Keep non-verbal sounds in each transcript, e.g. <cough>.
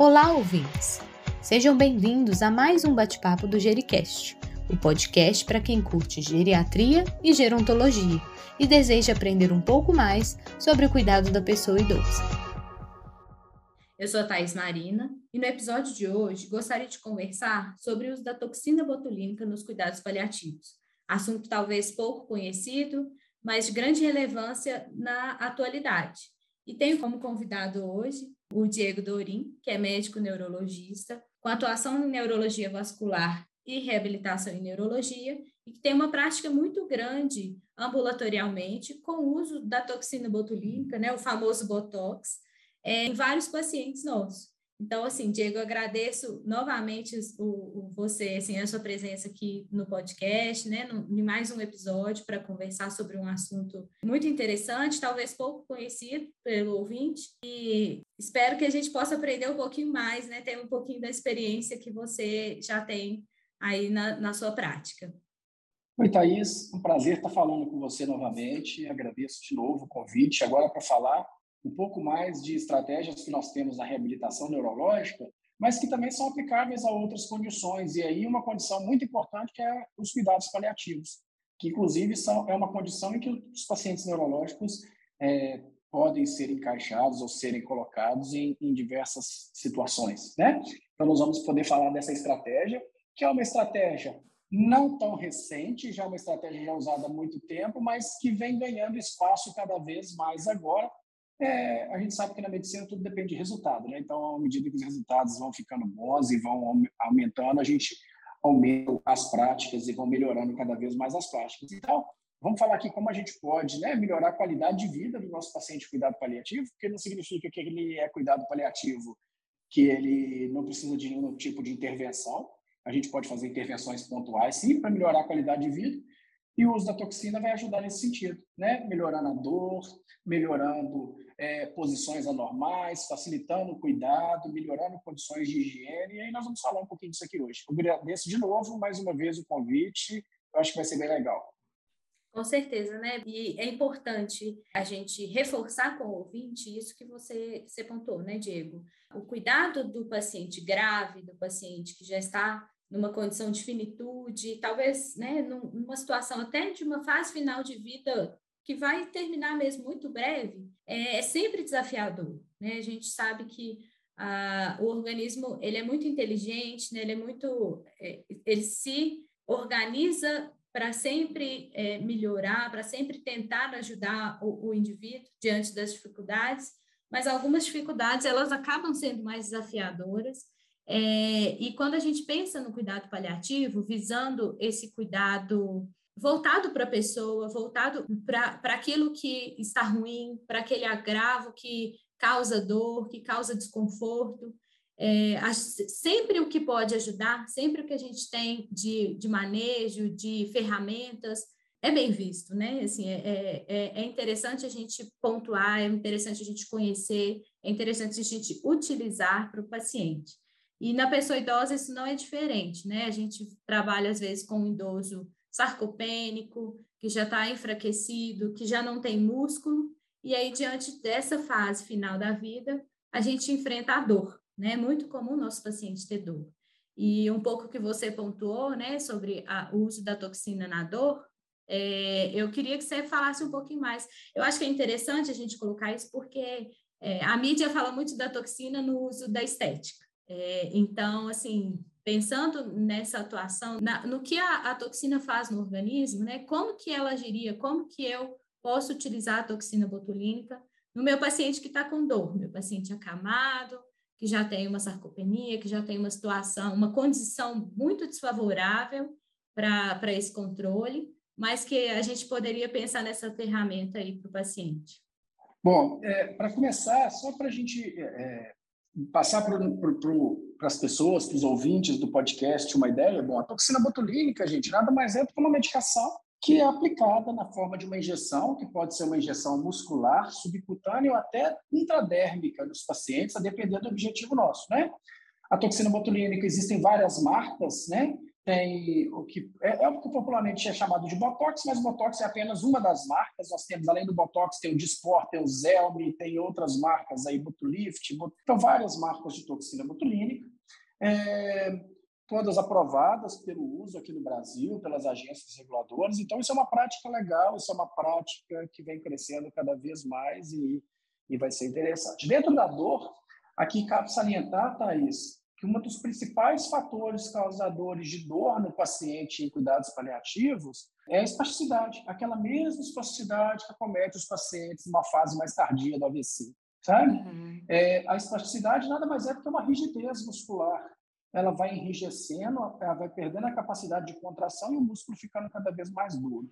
Olá, ouvintes! Sejam bem-vindos a mais um bate-papo do Gericast, o podcast para quem curte geriatria e gerontologia e deseja aprender um pouco mais sobre o cuidado da pessoa idosa. Eu sou a Thais Marina e no episódio de hoje gostaria de conversar sobre o uso da toxina botulínica nos cuidados paliativos, assunto talvez pouco conhecido, mas de grande relevância na atualidade. E tenho como convidado hoje o Diego Dorim, que é médico neurologista, com atuação em neurologia vascular e reabilitação em neurologia, e que tem uma prática muito grande ambulatorialmente com o uso da toxina botulínica, né, o famoso Botox, é, em vários pacientes nossos. Então, assim, Diego, agradeço novamente o, o, você, assim, a sua presença aqui no podcast, né, no, em mais um episódio para conversar sobre um assunto muito interessante, talvez pouco conhecido pelo ouvinte, e espero que a gente possa aprender um pouquinho mais, né, ter um pouquinho da experiência que você já tem aí na, na sua prática. Oi, Thaís, um prazer estar falando com você novamente, agradeço de novo o convite, agora para falar um pouco mais de estratégias que nós temos na reabilitação neurológica, mas que também são aplicáveis a outras condições. E aí uma condição muito importante que é os cuidados paliativos, que inclusive são, é uma condição em que os pacientes neurológicos é, podem ser encaixados ou serem colocados em, em diversas situações, né? Então nós vamos poder falar dessa estratégia, que é uma estratégia não tão recente, já uma estratégia já usada há muito tempo, mas que vem ganhando espaço cada vez mais agora, é, a gente sabe que na medicina tudo depende de resultado, né? Então, à medida que os resultados vão ficando bons e vão aumentando, a gente aumenta as práticas e vão melhorando cada vez mais as práticas. Então, vamos falar aqui como a gente pode né, melhorar a qualidade de vida do nosso paciente cuidado paliativo, porque não significa que ele é cuidado paliativo, que ele não precisa de nenhum tipo de intervenção. A gente pode fazer intervenções pontuais, sim, para melhorar a qualidade de vida, e o uso da toxina vai ajudar nesse sentido, né? melhorando a dor, melhorando é, posições anormais, facilitando o cuidado, melhorando condições de higiene. E aí nós vamos falar um pouquinho disso aqui hoje. Eu agradeço de novo, mais uma vez, o convite. Eu acho que vai ser bem legal. Com certeza, né? E é importante a gente reforçar com o ouvinte isso que você, você pontuou, né, Diego? O cuidado do paciente grave, do paciente que já está numa condição de finitude, talvez né, numa situação até de uma fase final de vida que vai terminar mesmo muito breve, é, é sempre desafiador. Né? A gente sabe que ah, o organismo ele é muito inteligente, né? ele é muito, é, ele se organiza para sempre é, melhorar, para sempre tentar ajudar o, o indivíduo diante das dificuldades, mas algumas dificuldades elas acabam sendo mais desafiadoras é, e quando a gente pensa no cuidado paliativo, visando esse cuidado voltado para a pessoa, voltado para aquilo que está ruim, para aquele agravo que causa dor, que causa desconforto, é, sempre o que pode ajudar, sempre o que a gente tem de, de manejo, de ferramentas, é bem visto, né? Assim, é, é, é interessante a gente pontuar, é interessante a gente conhecer, é interessante a gente utilizar para o paciente. E na pessoa idosa isso não é diferente, né? A gente trabalha às vezes com um idoso sarcopênico, que já está enfraquecido, que já não tem músculo, e aí diante dessa fase final da vida, a gente enfrenta a dor, né? É muito comum nosso paciente ter dor. E um pouco que você pontuou, né, sobre o uso da toxina na dor, é, eu queria que você falasse um pouquinho mais. Eu acho que é interessante a gente colocar isso porque é, a mídia fala muito da toxina no uso da estética. É, então, assim, pensando nessa atuação, na, no que a, a, toxina faz no organismo, né? Como que ela agiria? Como que eu posso utilizar a toxina botulínica no meu paciente que está com dor, meu paciente acamado, que já tem uma sarcopenia, que já tem uma situação, uma condição muito desfavorável para esse controle, mas que a gente poderia pensar nessa ferramenta aí para o paciente. Bom, é, para começar, só para a gente é, passar para as pessoas, para os ouvintes do podcast uma ideia, bom, a toxina botulínica, gente, nada mais é do que uma medicação que é aplicada na forma de uma injeção, que pode ser uma injeção muscular, subcutânea ou até intradérmica nos pacientes, a depender do objetivo nosso, né? A toxina botulínica existem várias marcas, né? Tem o que é, é, o que popularmente é chamado de Botox, mas Botox é apenas uma das marcas. Nós temos, além do Botox, tem o Disport, tem o Zelme, tem outras marcas aí, Botulift, então várias marcas de toxina botulínica, é, todas aprovadas pelo uso aqui no Brasil, pelas agências reguladoras. Então, isso é uma prática legal, isso é uma prática que vem crescendo cada vez mais e, e vai ser interessante. Dentro da dor, aqui cabe salientar, Thaís, que um dos principais fatores causadores de dor no paciente em cuidados paliativos é a espasticidade, aquela mesma espasticidade que acomete os pacientes numa fase mais tardia do AVC, sabe? Uhum. É, a espasticidade nada mais é do que uma rigidez muscular. Ela vai enrijecendo, ela vai perdendo a capacidade de contração e o músculo ficando cada vez mais duro.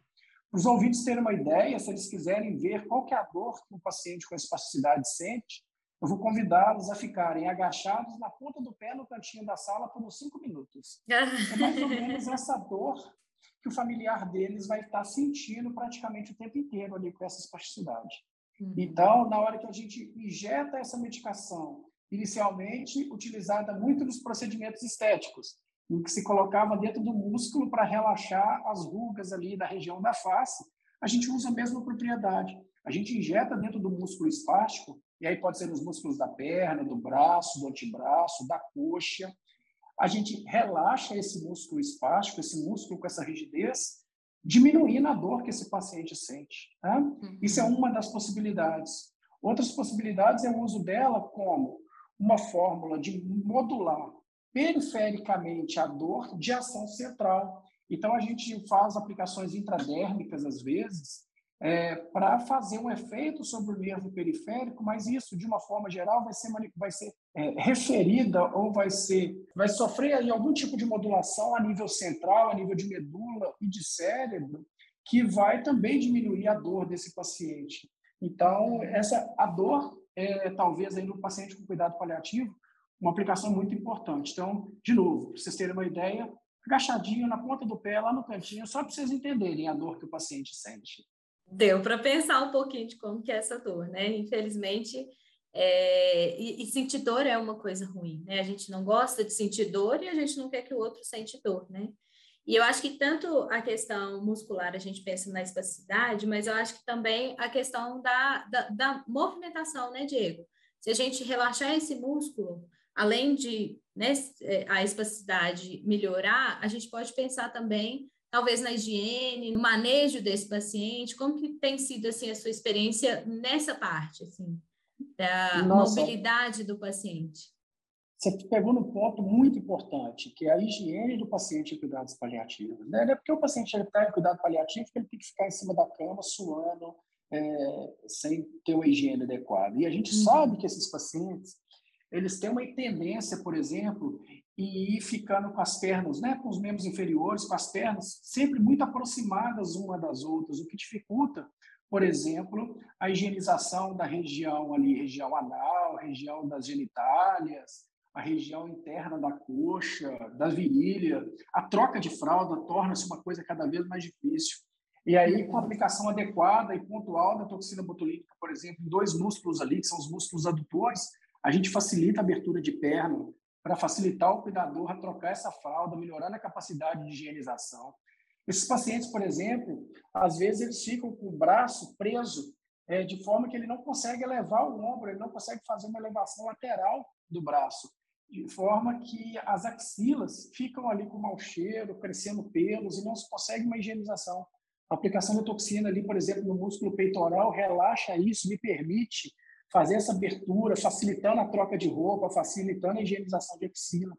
Para os ouvintes terem uma ideia, se eles quiserem ver qual que é a dor que um paciente com espasticidade sente, eu vou convidá-los a ficarem agachados na ponta do pé no cantinho da sala por uns cinco minutos. É mais ou menos <laughs> essa dor que o familiar deles vai estar sentindo praticamente o tempo inteiro ali com essa espasticidade. Uhum. Então, na hora que a gente injeta essa medicação, inicialmente utilizada muito nos procedimentos estéticos, em que se colocava dentro do músculo para relaxar as rugas ali da região da face, a gente usa a mesma propriedade. A gente injeta dentro do músculo espástico e aí pode ser nos músculos da perna, do braço, do antebraço, da coxa. A gente relaxa esse músculo espástico, esse músculo com essa rigidez, diminuindo a dor que esse paciente sente. Tá? Uhum. Isso é uma das possibilidades. Outras possibilidades é o uso dela como uma fórmula de modular perifericamente a dor de ação central. Então, a gente faz aplicações intradérmicas, às vezes, é, para fazer um efeito sobre o nervo periférico, mas isso, de uma forma geral, vai ser, vai ser é, referida ou vai ser vai sofrer aí algum tipo de modulação a nível central, a nível de medula e de cérebro, que vai também diminuir a dor desse paciente. Então, essa a dor é talvez aí no paciente com cuidado paliativo uma aplicação muito importante. Então, de novo, para vocês terem uma ideia, agachadinho na ponta do pé, lá no cantinho, só para vocês entenderem a dor que o paciente sente deu para pensar um pouquinho de como que é essa dor, né? Infelizmente, é, e, e, sentir dor é uma coisa ruim, né? A gente não gosta de sentir dor e a gente não quer que o outro sente dor, né? E eu acho que tanto a questão muscular a gente pensa na espasticidade, mas eu acho que também a questão da, da, da movimentação, né, Diego? Se a gente relaxar esse músculo, além de né, é, a espasticidade melhorar, a gente pode pensar também talvez na higiene, no manejo desse paciente? Como que tem sido assim a sua experiência nessa parte, assim, da Nossa, mobilidade do paciente? Você pegou no ponto muito importante, que é a higiene do paciente em cuidados paliativos. Né? Não é porque o paciente está em cuidado paliativo que ele tem que ficar em cima da cama suando, é, sem ter uma higiene adequada. E a gente uhum. sabe que esses pacientes, eles têm uma tendência, por exemplo, e ir ficando com as pernas, né, com os membros inferiores, com as pernas sempre muito aproximadas uma das outras, o que dificulta, por exemplo, a higienização da região ali, região anal, região das genitálias, a região interna da coxa, da virilha. A troca de fralda torna-se uma coisa cada vez mais difícil. E aí, com a aplicação adequada e pontual da toxina botulínica, por exemplo, em dois músculos ali, que são os músculos adutores, a gente facilita a abertura de perna, para facilitar o cuidador a trocar essa fralda, melhorando a capacidade de higienização. Esses pacientes, por exemplo, às vezes eles ficam com o braço preso, é, de forma que ele não consegue elevar o ombro, ele não consegue fazer uma elevação lateral do braço, de forma que as axilas ficam ali com mau cheiro, crescendo pelos e não se consegue uma higienização. A aplicação da toxina ali, por exemplo, no músculo peitoral, relaxa isso, me permite fazer essa abertura, facilitando a troca de roupa, facilitando a higienização de axila.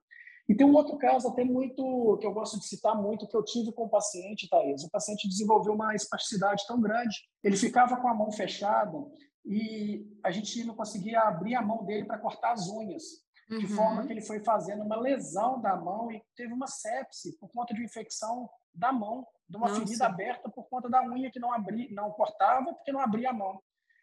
E tem um outro caso até muito, que eu gosto de citar muito, que eu tive com o paciente, Thaís. O paciente desenvolveu uma espasticidade tão grande, ele ficava com a mão fechada e a gente não conseguia abrir a mão dele para cortar as unhas, uhum. de forma que ele foi fazendo uma lesão da mão e teve uma sepse por conta de infecção da mão, de uma Nossa. ferida aberta por conta da unha que não abria, não cortava porque não abria a mão.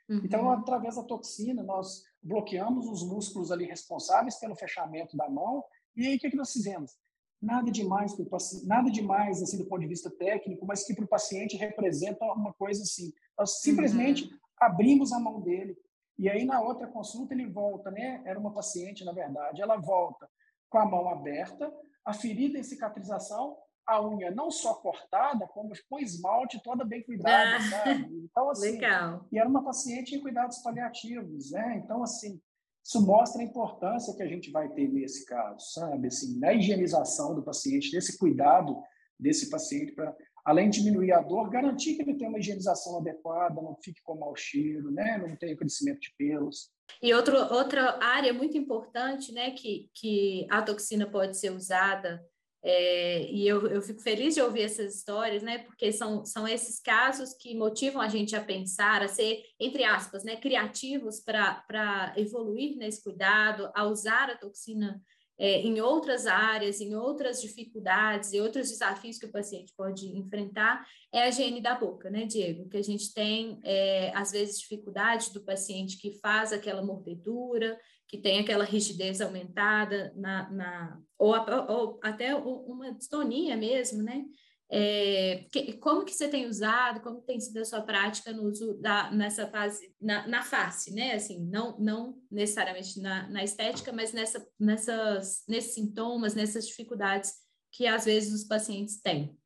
Então, uhum. Então, através da toxina, nós bloqueamos os músculos ali responsáveis pelo fechamento da mão. E aí, o que, que nós fizemos? Nada demais, nada demais assim do ponto de vista técnico, mas que para o paciente representa uma coisa assim. Nós simplesmente uhum. abrimos a mão dele. E aí, na outra consulta, ele volta, né? Era uma paciente, na verdade. Ela volta com a mão aberta, a ferida em cicatrização, a unha não só cortada, como com esmalte toda bem cuidada, ah, sabe? Então, assim, legal. e era uma paciente em cuidados paliativos, né? Então, assim, isso mostra a importância que a gente vai ter nesse caso, sabe? Assim, na higienização do paciente, nesse cuidado desse paciente para além de diminuir a dor, garantir que ele tenha uma higienização adequada, não fique com mau cheiro, né? não tenha crescimento de pelos. E outro, outra área muito importante, né, que, que a toxina pode ser usada, é, e eu, eu fico feliz de ouvir essas histórias, né, porque são, são esses casos que motivam a gente a pensar, a ser, entre aspas, né, criativos para evoluir nesse cuidado, a usar a toxina é, em outras áreas, em outras dificuldades e outros desafios que o paciente pode enfrentar, é a higiene da boca, né, Diego? Que a gente tem, é, às vezes, dificuldade do paciente que faz aquela mordedura, que tem aquela rigidez aumentada, na, na ou, ou até uma distonia mesmo, né? É, que, como que você tem usado, como tem sido a sua prática no uso da, nessa fase, na, na face, né? Assim, não, não necessariamente na, na estética, mas nessa, nessas, nesses sintomas, nessas dificuldades que às vezes os pacientes têm.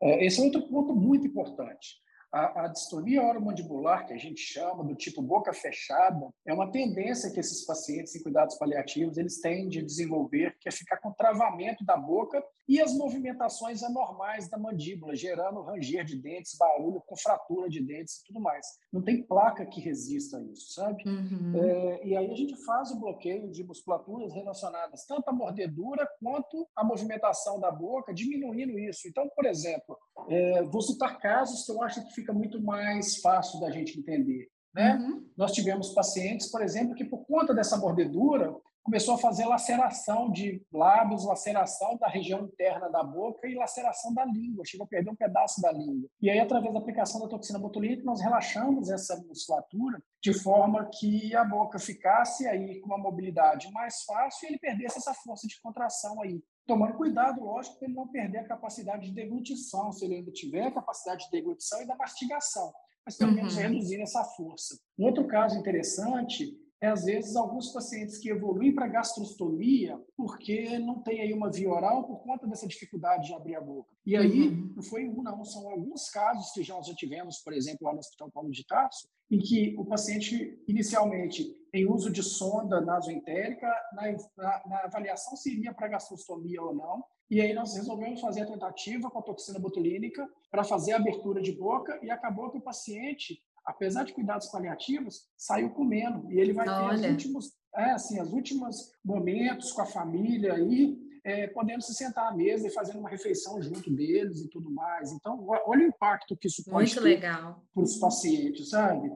É, esse é outro ponto muito importante. A, a distonia oromandibular, que a gente chama do tipo boca fechada, é uma tendência que esses pacientes em cuidados paliativos eles têm de desenvolver, que é ficar com travamento da boca e as movimentações anormais da mandíbula, gerando ranger de dentes, barulho com fratura de dentes e tudo mais. Não tem placa que resista a isso, sabe? Uhum. É, e aí a gente faz o bloqueio de musculaturas relacionadas tanto à mordedura quanto à movimentação da boca, diminuindo isso. Então, por exemplo, é, vou citar casos que eu acho que fica muito mais fácil da gente entender. Né? Uhum. Nós tivemos pacientes, por exemplo, que por conta dessa mordedura, começou a fazer laceração de lábios, laceração da região interna da boca e laceração da língua, chegou a perder um pedaço da língua. E aí, através da aplicação da toxina botulínica, nós relaxamos essa musculatura de forma que a boca ficasse aí com uma mobilidade mais fácil e ele perdesse essa força de contração aí. Tomando cuidado, lógico, para ele não perder a capacidade de deglutição, se ele ainda tiver a capacidade de deglutição e da mastigação, mas pelo menos uhum. reduzir essa força. Um outro caso interessante é, às vezes, alguns pacientes que evoluem para gastrostomia porque não tem aí uma via oral por conta dessa dificuldade de abrir a boca. E aí, uhum. não foi um, não, são alguns casos que já, já tivemos, por exemplo, lá no Hospital Paulo de Tarso, em que o paciente, inicialmente, em uso de sonda nasoentérica, na, na, na avaliação se iria para gastrostomia ou não, e aí nós resolvemos fazer a tentativa com a toxina botulínica para fazer a abertura de boca e acabou que o paciente apesar de cuidados paliativos, saiu comendo. E ele vai Olha. ter os últimos, é, assim, os últimos momentos com a família aí, é, podendo se sentar à mesa e fazendo uma refeição junto deles e tudo mais. Então, olha o impacto que isso pode Muito ter para os pacientes, sabe?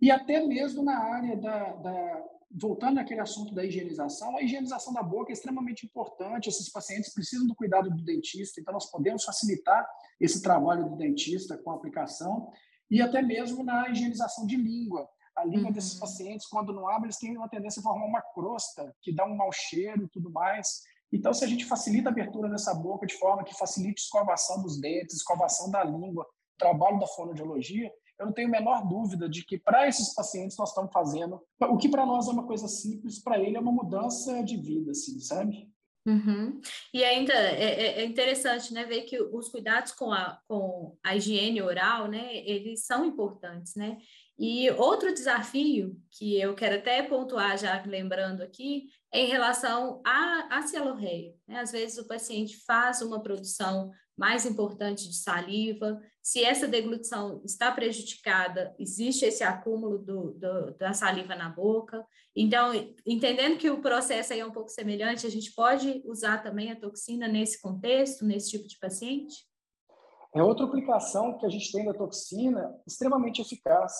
E até mesmo na área da, da voltando naquele assunto da higienização, a higienização da boca é extremamente importante. Esses pacientes precisam do cuidado do dentista, então nós podemos facilitar esse trabalho do dentista com a aplicação e até mesmo na higienização de língua. A língua uhum. desses pacientes, quando não abre, eles têm uma tendência a formar uma crosta que dá um mau cheiro e tudo mais. Então, se a gente facilita a abertura dessa boca de forma que facilite a escovação dos dentes, escovação da língua, trabalho da fonoaudiologia, eu não tenho a menor dúvida de que para esses pacientes nós estamos fazendo o que para nós é uma coisa simples, para ele é uma mudança de vida, assim, sabe? Uhum. E ainda é, é, é, interessante né, ver que os cuidados com a, com a higiene oral, né, eles são importantes, né? E outro desafio que eu quero até pontuar, já lembrando aqui, é em relação à, à cialorreia. Né? Às vezes o paciente faz uma produção mais importante de saliva, se essa deglutição está prejudicada, existe esse acúmulo do, do, da saliva na boca. Então, entendendo que o processo aí é um pouco semelhante, a gente pode usar também a toxina nesse contexto, nesse tipo de paciente? É outra aplicação que a gente tem da toxina extremamente eficaz.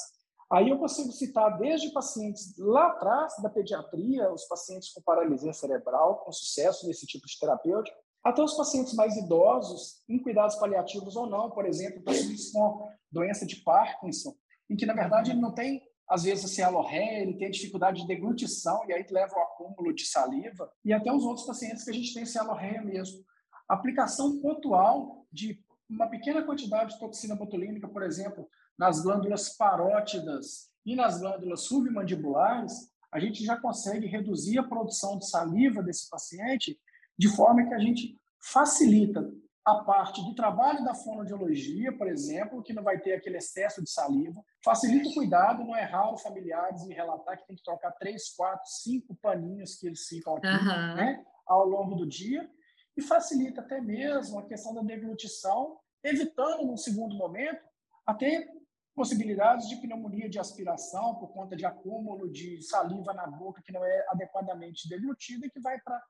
Aí eu consigo citar desde pacientes lá atrás da pediatria, os pacientes com paralisia cerebral, com sucesso nesse tipo de terapêutica, até os pacientes mais idosos, em cuidados paliativos ou não, por exemplo, pacientes com doença de Parkinson, em que, na verdade, ele não tem às vezes a cialorreia, ele tem dificuldade de deglutição e aí leva ao acúmulo de saliva, e até os outros pacientes que a gente tem cialorreia mesmo. Aplicação pontual de uma pequena quantidade de toxina botulínica, por exemplo, nas glândulas parótidas e nas glândulas submandibulares, a gente já consegue reduzir a produção de saliva desse paciente de forma que a gente facilita a parte do trabalho da fonoaudiologia, por exemplo, que não vai ter aquele excesso de saliva. Facilita o cuidado, não é raro familiares me relatar que tem que trocar três, quatro, cinco paninhos que eles ficam aqui uhum. né, ao longo do dia. E facilita até mesmo a questão da deglutição, evitando, num segundo momento, até possibilidades de pneumonia de aspiração por conta de acúmulo de saliva na boca que não é adequadamente deglutida e que vai para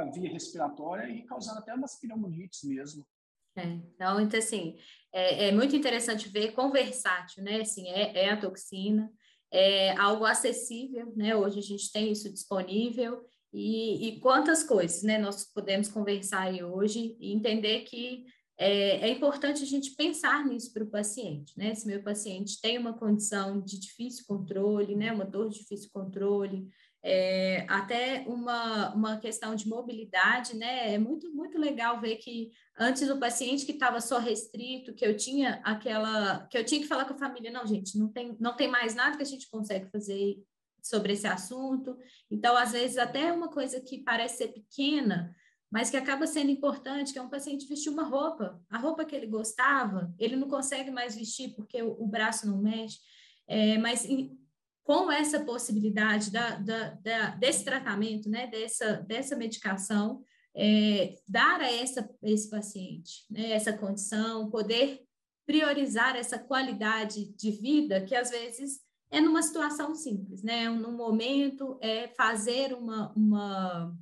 a via respiratória e causando até umas pneumonites mesmo. É, então, então, assim, é, é, muito interessante ver quão versátil, né? Assim, é, é a toxina, é algo acessível, né? Hoje a gente tem isso disponível e, e quantas coisas, né? Nós podemos conversar aí hoje e entender que é, é importante a gente pensar nisso para o paciente, né? Se meu paciente tem uma condição de difícil controle, né? Uma dor de difícil controle, é, até uma, uma questão de mobilidade, né? É muito, muito legal ver que antes o paciente que estava só restrito, que eu tinha aquela, que eu tinha que falar com a família, não, gente, não tem, não tem mais nada que a gente consegue fazer sobre esse assunto. Então, às vezes, até uma coisa que parece ser pequena, mas que acaba sendo importante, que é um paciente vestir uma roupa, a roupa que ele gostava, ele não consegue mais vestir porque o, o braço não mexe, é, mas em, com essa possibilidade da, da, da, desse tratamento, né, dessa, dessa medicação, é, dar a essa, esse paciente né, essa condição, poder priorizar essa qualidade de vida que às vezes é numa situação simples, né? Num momento é fazer uma, uma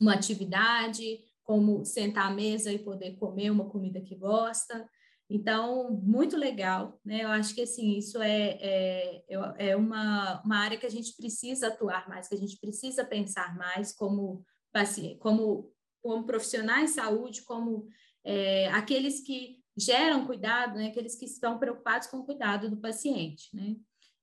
uma atividade, como sentar à mesa e poder comer uma comida que gosta. Então, muito legal, né? Eu acho que, assim, isso é, é, é uma, uma área que a gente precisa atuar mais, que a gente precisa pensar mais como paciente, como, como profissionais de saúde, como é, aqueles que geram cuidado, né? Aqueles que estão preocupados com o cuidado do paciente, né?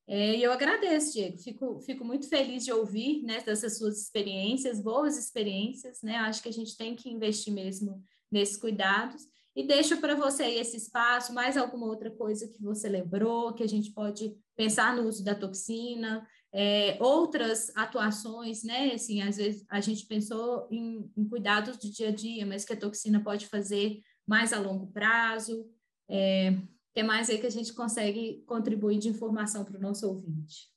É, e eu agradeço, Diego. Fico, fico muito feliz de ouvir né, dessas suas experiências, boas experiências. Né? Acho que a gente tem que investir mesmo nesses cuidados. E deixo para você aí esse espaço, mais alguma outra coisa que você lembrou, que a gente pode pensar no uso da toxina, é, outras atuações, né? Assim, às vezes a gente pensou em, em, cuidados do dia a dia, mas que a toxina pode fazer mais a longo prazo. É, que mais aí que a gente consegue contribuir de informação para o nosso ouvinte?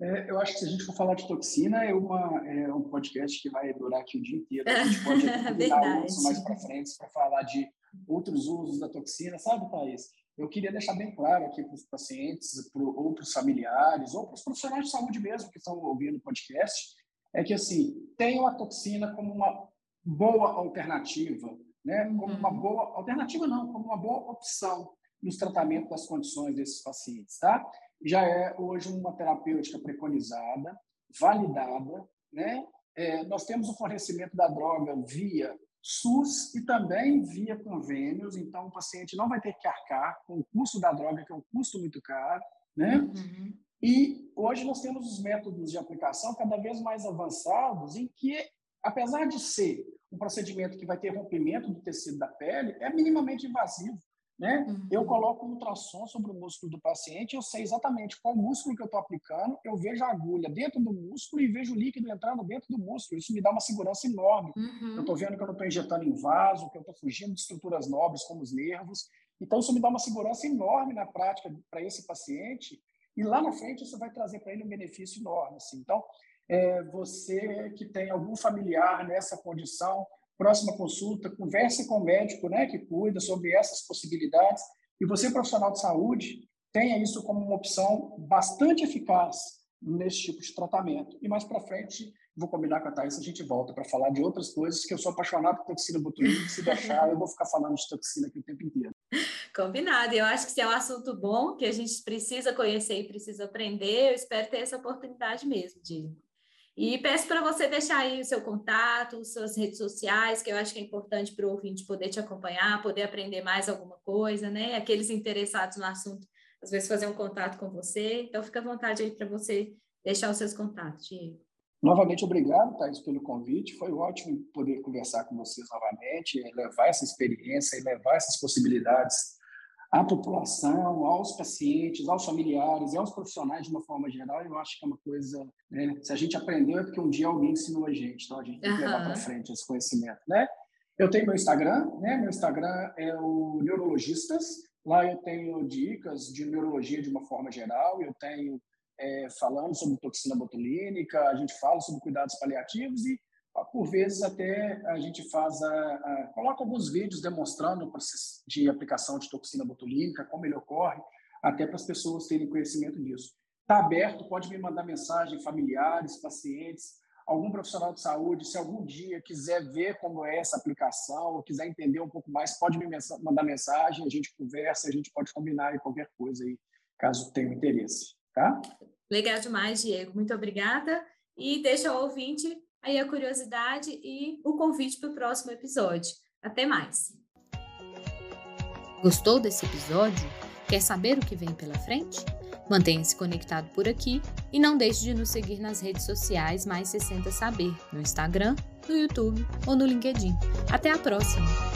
É, eu acho que se a gente for falar de toxina, é, uma, é um podcast que vai durar aqui o dia inteiro. A gente pode <laughs> mais para frente para falar de outros usos da toxina, sabe, Thaís? Eu queria deixar bem claro aqui para os pacientes, pro, ou para os familiares, ou para os profissionais de saúde mesmo que estão ouvindo o podcast, é que, assim, tenham a toxina como uma boa alternativa, né? como uma uhum. boa alternativa não, como uma boa opção nos tratamentos das condições desses pacientes, tá? Já é hoje uma terapêutica preconizada, validada, né? É, nós temos o fornecimento da droga via SUS e também via convênios, então o paciente não vai ter que arcar com o custo da droga, que é um custo muito caro, né? Uhum. E hoje nós temos os métodos de aplicação cada vez mais avançados, em que, apesar de ser um procedimento que vai ter rompimento do tecido da pele, é minimamente invasivo. Né? Uhum. Eu coloco um ultrassom sobre o músculo do paciente, eu sei exatamente qual músculo que eu estou aplicando, eu vejo a agulha dentro do músculo e vejo o líquido entrando dentro do músculo. Isso me dá uma segurança enorme. Uhum. Eu estou vendo que eu não estou injetando em vaso, que eu estou fugindo de estruturas nobres como os nervos. Então, isso me dá uma segurança enorme na prática para esse paciente e lá na frente isso vai trazer para ele um benefício enorme. Assim. Então, é, você que tem algum familiar nessa condição, próxima consulta, converse com o médico né, que cuida sobre essas possibilidades. E você, profissional de saúde, tenha isso como uma opção bastante eficaz nesse tipo de tratamento. E mais para frente, vou combinar com a Thais, a gente volta para falar de outras coisas, que eu sou apaixonado por toxina botulínica, se deixar, eu vou ficar falando de toxina aqui o tempo inteiro. Combinado. Eu acho que se é um assunto bom, que a gente precisa conhecer e precisa aprender, eu espero ter essa oportunidade mesmo, Diego. E peço para você deixar aí o seu contato, suas redes sociais, que eu acho que é importante para o ouvinte poder te acompanhar, poder aprender mais alguma coisa, né? Aqueles interessados no assunto, às vezes fazer um contato com você. Então, fica à vontade aí para você deixar os seus contatos, Diego. Novamente, obrigado, Thais, pelo convite. Foi ótimo poder conversar com vocês novamente, levar essa experiência e levar essas possibilidades à população, aos pacientes, aos familiares e aos profissionais de uma forma geral, eu acho que é uma coisa, né? se a gente aprendeu é porque um dia alguém ensinou a gente, então a gente tem que levar para frente esse conhecimento, né? Eu tenho meu Instagram, né? Meu Instagram é o Neurologistas. Lá eu tenho dicas de neurologia de uma forma geral. Eu tenho é, falando sobre toxina botulínica, a gente fala sobre cuidados paliativos e por vezes até a gente faz a, a, coloca alguns vídeos demonstrando o processo de aplicação de toxina botulínica, como ele ocorre, até para as pessoas terem conhecimento disso. Está aberto, pode me mandar mensagem, familiares, pacientes, algum profissional de saúde, se algum dia quiser ver como é essa aplicação, ou quiser entender um pouco mais, pode me mandar mensagem, a gente conversa, a gente pode combinar qualquer coisa aí, caso tenha interesse, tá? Legal demais, Diego. Muito obrigada. E deixa o ouvinte aí a curiosidade e o convite para o próximo episódio. Até mais. Gostou desse episódio? Quer saber o que vem pela frente? Mantenha-se conectado por aqui e não deixe de nos seguir nas redes sociais Mais 60 Saber, no Instagram, no YouTube ou no LinkedIn. Até a próxima!